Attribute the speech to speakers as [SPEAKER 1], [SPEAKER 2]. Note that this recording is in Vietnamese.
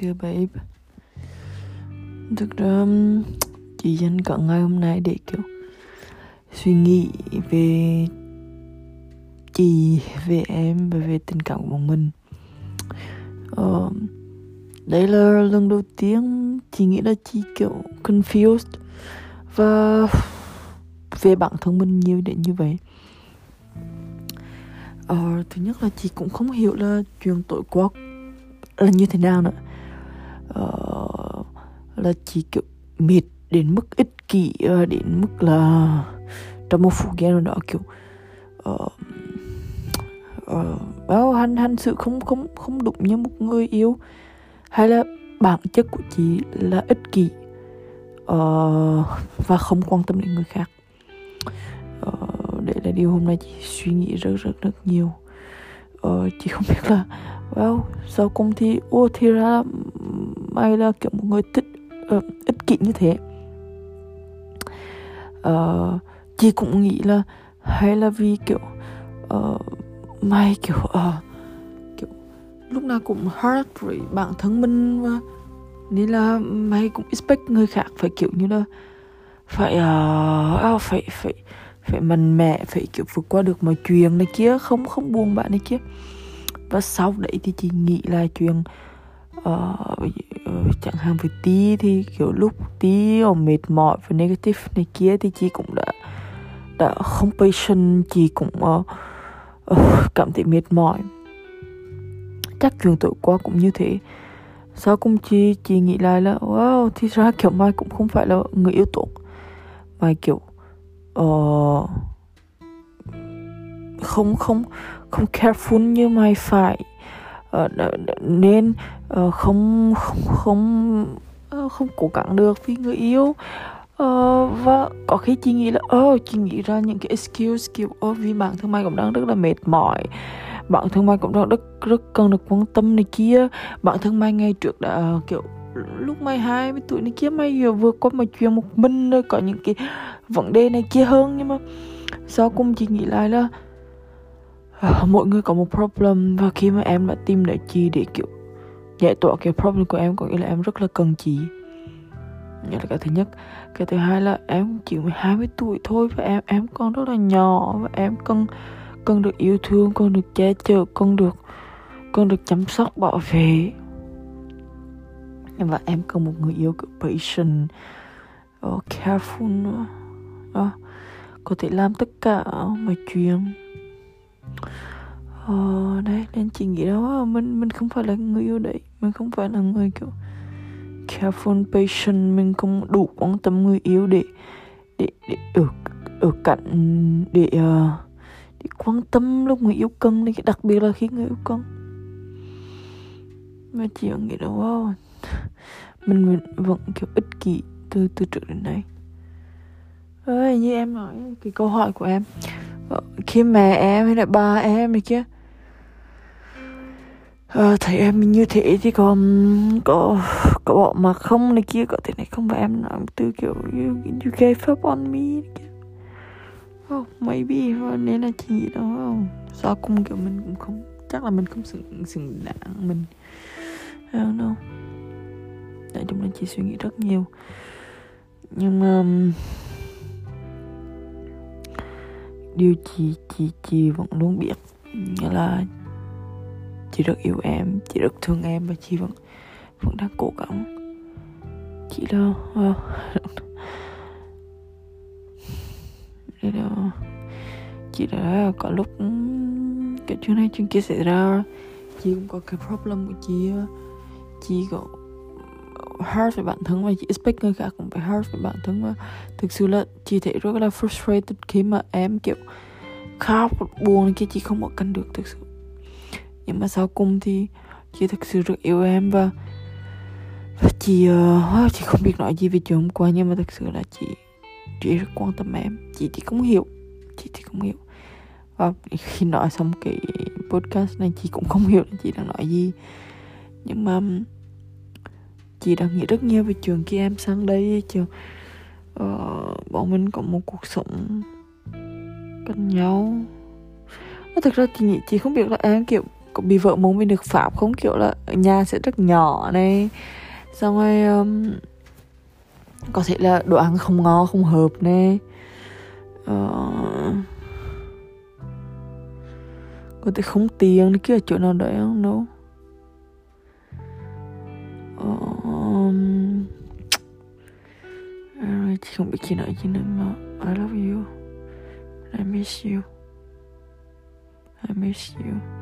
[SPEAKER 1] dear babe. Thực ra um, Chị dành cả ngày hôm nay để kiểu Suy nghĩ về Chị, về em và về tình cảm của bọn mình. Ờ, Đây là lần đầu tiên Chị nghĩ là chị kiểu confused Và về bản thân mình nhiều đến như vậy. Ờ, Thứ nhất là chị cũng không hiểu là chuyện tội quá là như thế nào nữa uh, là chỉ kiểu mệt đến mức ích kỷ uh, đến mức là trong một phút giây nào đó kiểu ờ, uh, uh, báo hành hắn sự không không không đúng như một người yêu. Hay là bản chất của chị là ích kỷ uh, và không quan tâm đến người khác. Uh, để là điều hôm nay chị suy nghĩ rất rất rất nhiều ờ, chị không biết là wow sau công thi ô thì ra may là kiểu một người thích uh, ờ, ích kỷ như thế. Uh, chị cũng nghĩ là hay là vì kiểu uh, may kiểu uh, kiểu lúc nào cũng hard với bản thân mình và nên là mày cũng expect người khác phải kiểu như là phải uh, phải phải phải mạnh mẽ phải kiểu vượt qua được mọi chuyện này kia không không buồn bạn này kia. Và sau đấy thì chị nghĩ là chuyện uh, chẳng hạn với tí thì kiểu lúc tí ở mệt mỏi và negative này kia thì chị cũng đã đã không patient chị cũng uh, uh, cảm thấy mệt mỏi. Chắc chuyện tối qua cũng như thế. Sau cùng chị chị nghĩ lại là wow thì ra kiểu mai cũng không phải là người yêu tốt. Mà kiểu uh, không không không careful như mày phải. Uh, nên uh, không không không uh, không cố gắng được vì người yêu. Uh, và có khi chị nghĩ là oh chị nghĩ ra những cái excuse kiểu oh, vì bản thân mày cũng đang rất là mệt mỏi. Bản thân mày cũng đang rất rất cần được quan tâm này kia. Bản thân mày ngay trước đã kiểu lúc mày 20 tuổi này kia mày vừa vượt qua một chuyện một mình rồi có những cái vấn đề này kia hơn. Nhưng mà sau cùng chị nghĩ lại là uh, mỗi người có một problem. Và khi mà em đã tìm lại chị để kiểu giải tỏa cái problem của em có nghĩa là em rất là cần chị. Đó là cái thứ nhất. Cái thứ hai là em chỉ 20 tuổi thôi và em em còn rất là nhỏ và em cần cần được yêu thương cần được che chở cần được cần được chăm sóc bảo vệ và em cần một người yêu kiểu patient uh, careful nữa. Uh, có thể làm tất cả mọi chuyện. Ờ đấy nên chị nghĩ đó mình mình không phải là người yêu đấy. Mình không phải là người kiểu careful patient. Mình không đủ quan tâm người yêu để để để ở ở cạnh để uh, để quan tâm lúc người yêu cần. Đặc biệt là khi người yêu cần. Mà chị nghĩ là wow mình, vẫn kiểu ích kỷ từ từ trước đến nay. Ơi như em nói cái câu hỏi của em. Ờ, khi mẹ em hay là ba em này kia. À, thấy em như thế thì còn có có bỏ mà không này kia có thể này không? Phải em nói từ kiểu you, you gave up on me oh, maybe nên là chị đó. Không, do cũng kiểu mình cũng không chắc là mình không xứng xứng đáng mình. I don't know nói chung là chị suy nghĩ rất nhiều. Nhưng mà điều chị chị chị vẫn luôn biết nghĩa là chị rất yêu em chị rất thương em và chị vẫn vẫn đang cố gắng. Chị đâu uh, đâu chị đã có lúc cái chuyện này chuyện kia xảy ra chị cũng có cái problem của chị chị cũng hard với bản thân và chị expect người khác cũng phải hard với bản thân và thực sự là chị thấy rất là frustrated khi mà em kiểu khóc buồn kia chị không có cân được thực sự. Nhưng mà sau cùng thì chị thực sự rất yêu em và và chị uh, chị không biết nói gì về chuyện hôm qua nhưng mà thực sự là chị chị rất quan tâm em. Chị thì không hiểu chị thì không hiểu. Và khi nói xong cái podcast này chị cũng không hiểu là chị đang nói gì. Nhưng mà chị đã nghĩ rất nhiều về trường kia em sang đây trường uh, bọn mình có một cuộc sống gần nhau. Ờ, thực ra chị nghĩ chị không biết là em kiểu có bị vợ muốn bên nước pháp không? Kiểu là ở nhà sẽ rất nhỏ này. Xong rồi um, có thể là đồ ăn không ngon không hợp này, uh, có thể không tiền kia chỗ nào đấy không đâu. Chị không biết chị nói gì nữa mà I love you I miss you I miss you